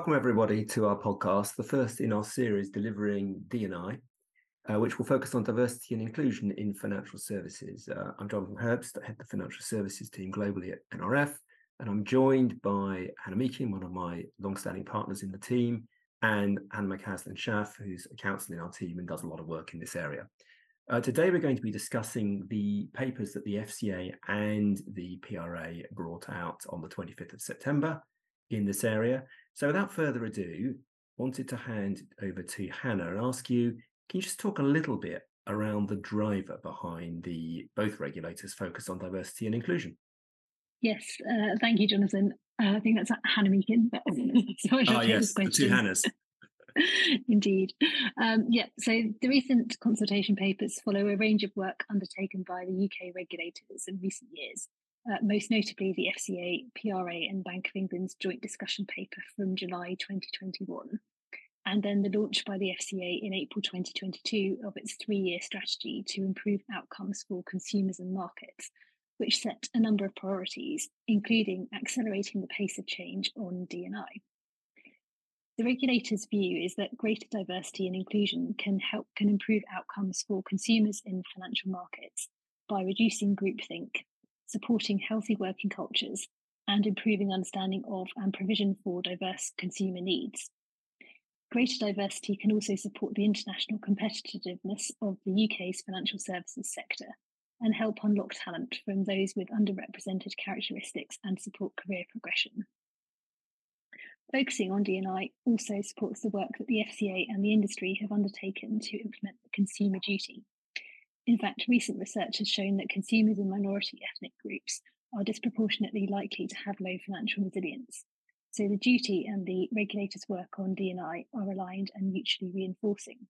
Welcome, everybody, to our podcast, the first in our series delivering D&I, uh, which will focus on diversity and inclusion in financial services. Uh, I'm Jonathan Herbst, I head the financial services team globally at NRF, and I'm joined by Hannah Meakin, one of my long-standing partners in the team, and Hannah McAslan-Schaaf, who's a counsel in our team and does a lot of work in this area. Uh, today, we're going to be discussing the papers that the FCA and the PRA brought out on the 25th of September in this area. So without further ado, wanted to hand over to Hannah and ask you, can you just talk a little bit around the driver behind the both regulators focus on diversity and inclusion? Yes, uh, thank you, Jonathan. Uh, I think that's Hannah Meakin. so oh, yes, the two Hannahs. Indeed. Um, yeah, so the recent consultation papers follow a range of work undertaken by the UK regulators in recent years uh, most notably the FCA, PRA, and Bank of England's joint discussion paper from July 2021, and then the launch by the FCA in April 2022 of its three year strategy to improve outcomes for consumers and markets, which set a number of priorities, including accelerating the pace of change on D&I. The regulator's view is that greater diversity and inclusion can help can improve outcomes for consumers in financial markets by reducing groupthink supporting healthy working cultures, and improving understanding of and provision for diverse consumer needs. Greater diversity can also support the international competitiveness of the UK's financial services sector and help unlock talent from those with underrepresented characteristics and support career progression. Focusing on D&I also supports the work that the FCA and the industry have undertaken to implement the consumer duty, in fact, recent research has shown that consumers in minority ethnic groups are disproportionately likely to have low financial resilience. So the duty and the regulator's work on D&I are aligned and mutually reinforcing.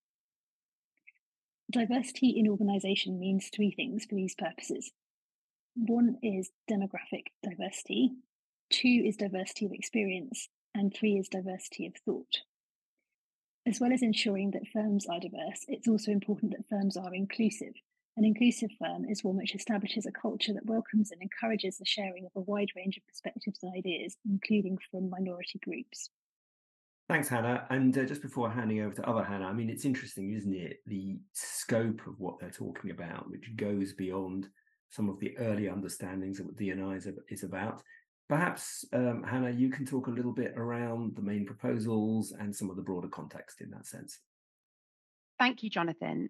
Diversity in organisation means three things for these purposes. One is demographic diversity, two is diversity of experience, and three is diversity of thought. As well as ensuring that firms are diverse, it's also important that firms are inclusive. An inclusive firm is one which establishes a culture that welcomes and encourages the sharing of a wide range of perspectives and ideas, including from minority groups. Thanks, Hannah. And uh, just before handing over to other Hannah, I mean, it's interesting, isn't it? The scope of what they're talking about, which goes beyond some of the early understandings of what D&I is, is about. Perhaps, um, Hannah, you can talk a little bit around the main proposals and some of the broader context in that sense. Thank you, Jonathan.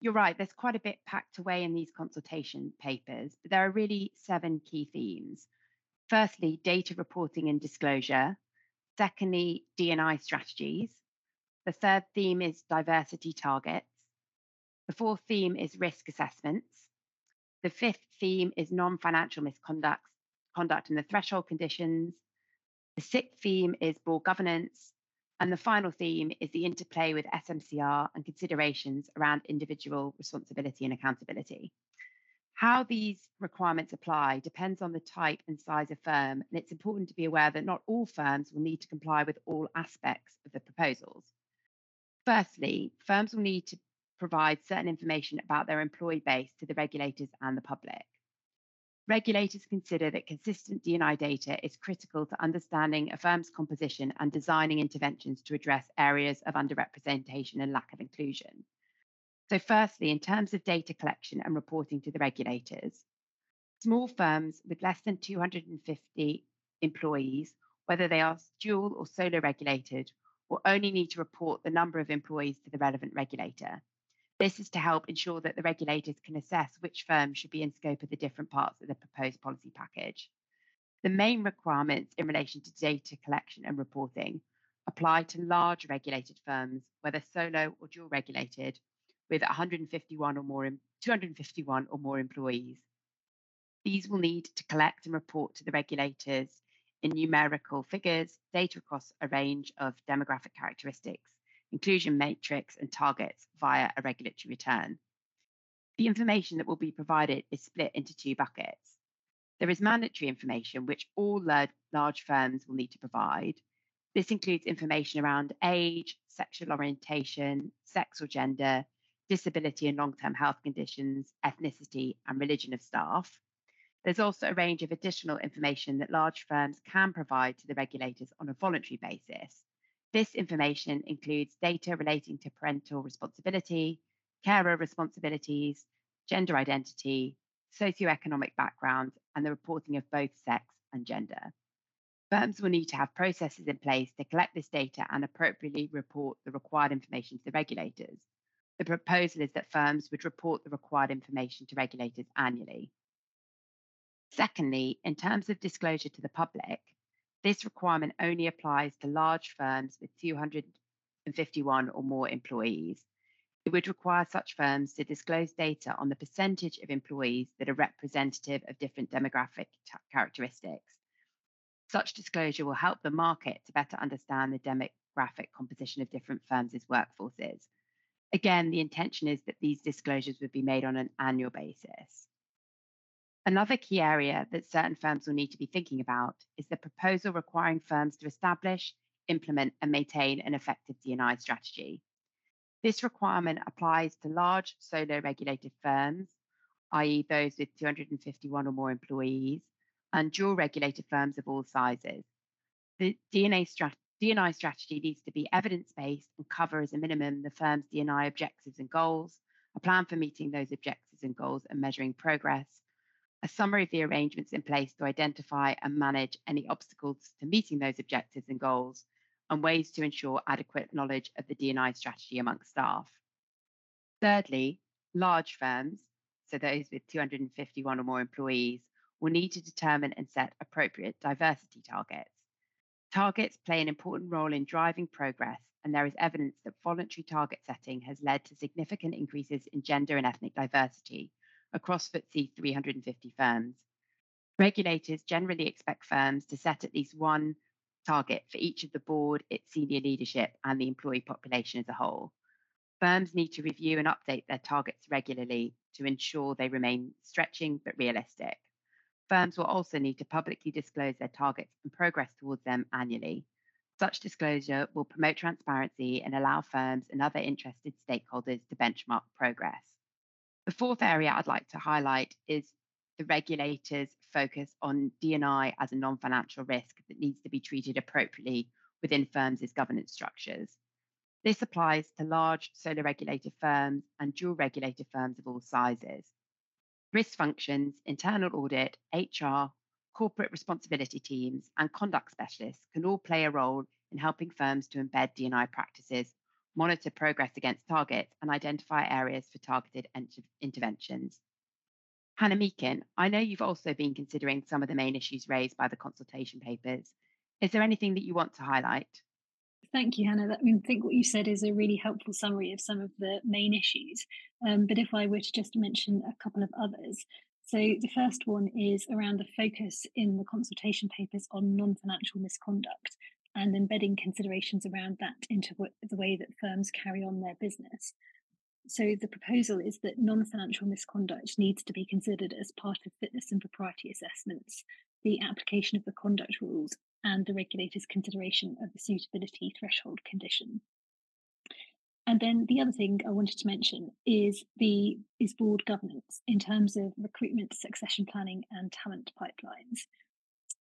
You're right, there's quite a bit packed away in these consultation papers, but there are really seven key themes. Firstly, data reporting and disclosure. Secondly, D&I strategies. The third theme is diversity targets. The fourth theme is risk assessments. The fifth theme is non financial misconduct conduct and the threshold conditions. The sixth theme is board governance. And the final theme is the interplay with SMCR and considerations around individual responsibility and accountability. How these requirements apply depends on the type and size of firm, and it's important to be aware that not all firms will need to comply with all aspects of the proposals. Firstly, firms will need to provide certain information about their employee base to the regulators and the public regulators consider that consistent D&I data is critical to understanding a firm's composition and designing interventions to address areas of underrepresentation and lack of inclusion. So, firstly, in terms of data collection and reporting to the regulators, small firms with less than 250 employees, whether they are dual or solo regulated, will only need to report the number of employees to the relevant regulator. This is to help ensure that the regulators can assess which firms should be in scope of the different parts of the proposed policy package. The main requirements in relation to data collection and reporting apply to large regulated firms, whether solo or dual regulated, with 151 or more 251 or more employees. These will need to collect and report to the regulators in numerical figures, data across a range of demographic characteristics, inclusion metrics, and targets via a regulatory return. The information that will be provided is split into two buckets. There is mandatory information, which all large firms will need to provide. This includes information around age, sexual orientation, sex or gender, disability and long term health conditions, ethnicity, and religion of staff. There's also a range of additional information that large firms can provide to the regulators on a voluntary basis, This information includes data relating to parental responsibility, carer responsibilities, gender identity, socioeconomic background, and the reporting of both sex and gender. Firms will need to have processes in place to collect this data and appropriately report the required information to the regulators. The proposal is that firms would report the required information to regulators annually. Secondly, in terms of disclosure to the public, this requirement only applies to large firms with 251 or more employees. It would require such firms to disclose data on the percentage of employees that are representative of different demographic characteristics such disclosure will help the market to better understand the demographic composition of different firms' workforces. Again, the intention is that these disclosures would be made on an annual basis. Another key area that certain firms will need to be thinking about is the proposal requiring firms to establish, implement, and maintain an effective D&I strategy. This requirement applies to large solo regulated firms, i.e., those with 251 or more employees, and dual regulated firms of all sizes. The D&I, strat- D&I strategy needs to be evidence based and cover as a minimum the firm's D&I objectives and goals, a plan for meeting those objectives and goals and measuring progress, a summary of the arrangements in place to identify and manage any obstacles to meeting those objectives and goals, and ways to ensure adequate knowledge of the D&I strategy amongst staff. Thirdly, large firms, so those with 251 or more employees, will need to determine and set appropriate diversity targets. Targets play an important role in driving progress, and there is evidence that voluntary target setting has led to significant increases in gender and ethnic diversity across FTSE 350 firms. Regulators generally expect firms to set at least one target for each of the board, its senior leadership, and the employee population as a whole. Firms need to review and update their targets regularly to ensure they remain stretching but realistic. Firms will also need to publicly disclose their targets and progress towards them annually. Such disclosure will promote transparency and allow firms and other interested stakeholders to benchmark progress. The fourth area I'd like to highlight is the regulators' focus on D&I as a non-financial risk that needs to be treated appropriately within firms' governance structures. This applies to large solo regulated firms and dual regulated firms of all sizes risk functions, internal audit, HR, corporate responsibility teams, and conduct specialists can all play a role in helping firms to embed D&I practices, monitor progress against targets, and identify areas for targeted interventions. Hannah Meakin, I know you've also been considering some of the main issues raised by the consultation papers. Is there anything that you want to highlight? Thank you, Hannah. I mean, I think what you said is a really helpful summary of some of the main issues. Um, but if I were to just mention a couple of others, so the first one is around the focus in the consultation papers on non-financial misconduct and embedding considerations around that into the way that firms carry on their business. So the proposal is that non-financial misconduct needs to be considered as part of fitness and propriety assessments, the application of the conduct rules, and the regulator's consideration of the suitability threshold condition. And then the other thing I wanted to mention is the is board governance in terms of recruitment, succession planning, and talent pipelines.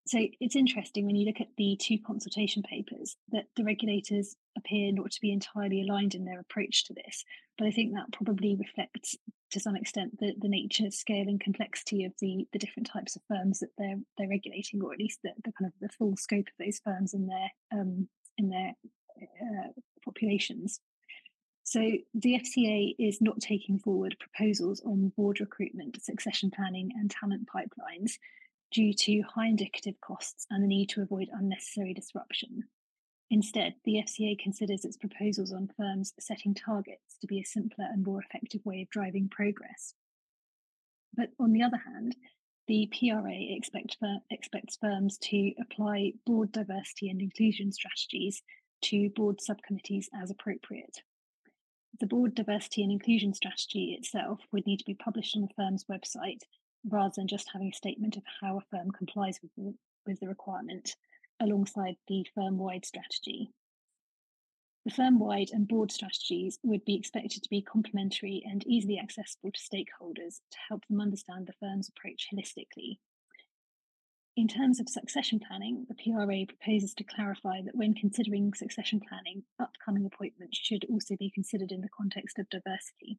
So it's interesting when you look at the two consultation papers that the regulators appear not to be entirely aligned in their approach to this. But I think that probably reflects to some extent the, the nature, scale, and complexity of the, the different types of firms that they're they're regulating, or at least the, the kind of the full scope of those firms in their um, in their uh, populations. So the FCA is not taking forward proposals on board recruitment, succession planning, and talent pipelines due to high indicative costs and the need to avoid unnecessary disruption. Instead, the FCA considers its proposals on firms setting targets to be a simpler and more effective way of driving progress. But on the other hand, the PRA expect, expects firms to apply board diversity and inclusion strategies to board subcommittees as appropriate. The board diversity and inclusion strategy itself would need to be published on the firm's website rather than just having a statement of how a firm complies with with the requirement alongside the firm wide strategy. The firm wide and board strategies would be expected to be complementary and easily accessible to stakeholders to help them understand the firm's approach holistically. in terms of succession planning, the PRA proposes to clarify that when considering succession planning, upcoming appointments should also be considered in the context of diversity.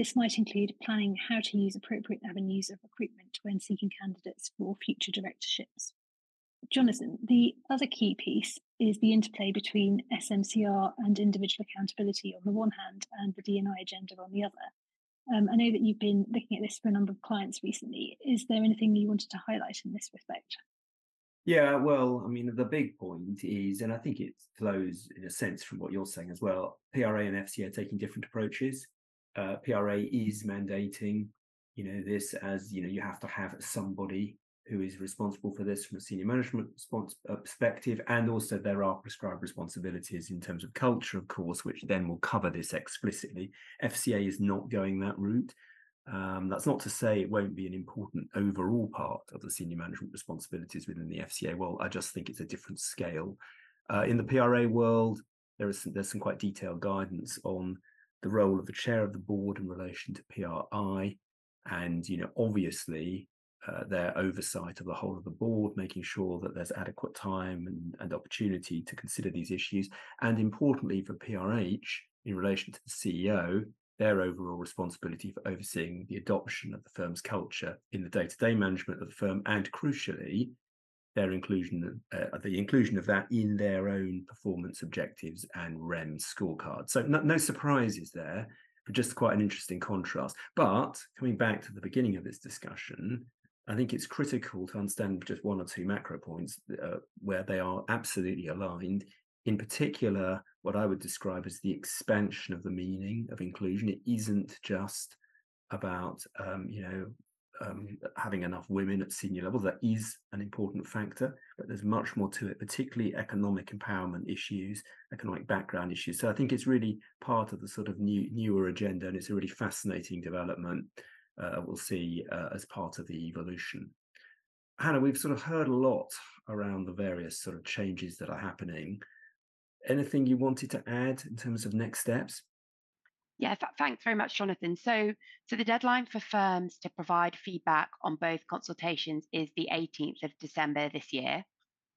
This might include planning how to use appropriate avenues of recruitment when seeking candidates for future directorships. Jonathan, the other key piece is the interplay between SMCR and individual accountability on the one hand and the D&I agenda on the other. Um, I know that you've been looking at this for a number of clients recently. Is there anything you wanted to highlight in this respect? Yeah, well, I mean, the big point is, and I think it flows in a sense from what you're saying as well, PRA and FCA are taking different approaches. Uh, PRA is mandating, you know, this as, you know, you have to have somebody who is responsible for this from a senior management response, uh, perspective. And also, there are prescribed responsibilities in terms of culture, of course, which then will cover this explicitly. FCA is not going that route. Um, that's not to say it won't be an important overall part of the senior management responsibilities within the FCA. Well, I just think it's a different scale. Uh, in the PRA world, there is some, there's some quite detailed guidance on the role of the chair of the board in relation to PRI, and you know, obviously, uh, their oversight of the whole of the board, making sure that there's adequate time and, and opportunity to consider these issues. And importantly, for PRH, in relation to the CEO, their overall responsibility for overseeing the adoption of the firm's culture in the day-to-day management of the firm, and crucially, their inclusion, uh, the inclusion of that in their own performance objectives and REM scorecard. So no, no surprises there, but just quite an interesting contrast. But coming back to the beginning of this discussion, I think it's critical to understand just one or two macro points uh, where they are absolutely aligned. In particular, what I would describe as the expansion of the meaning of inclusion. It isn't just about um, you know um, having enough women at senior levels. That is an important factor, but there's much more to it, particularly economic empowerment issues, economic background issues. So I think it's really part of the sort of new newer agenda, and it's a really fascinating development uh, we'll see uh, as part of the evolution. Hannah, we've sort of heard a lot around the various sort of changes that are happening. Anything you wanted to add in terms of next steps? Yeah, th- thanks very much, Jonathan. So, so the deadline for firms to provide feedback on both consultations is the 18th of December this year.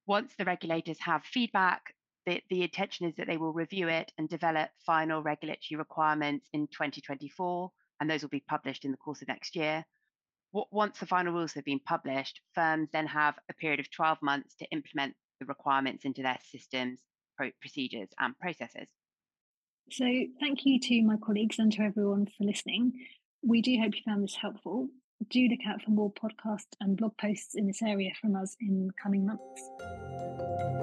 Once the regulators have feedback, the, the intention is that they will review it and develop final regulatory requirements in 2024 and those will be published in the course of next year. Once the final rules have been published, firms then have a period of 12 months to implement the requirements into their systems, procedures, and processes. So, thank you to my colleagues and to everyone for listening. We do hope you found this helpful. Do look out for more podcasts and blog posts in this area from us in coming months.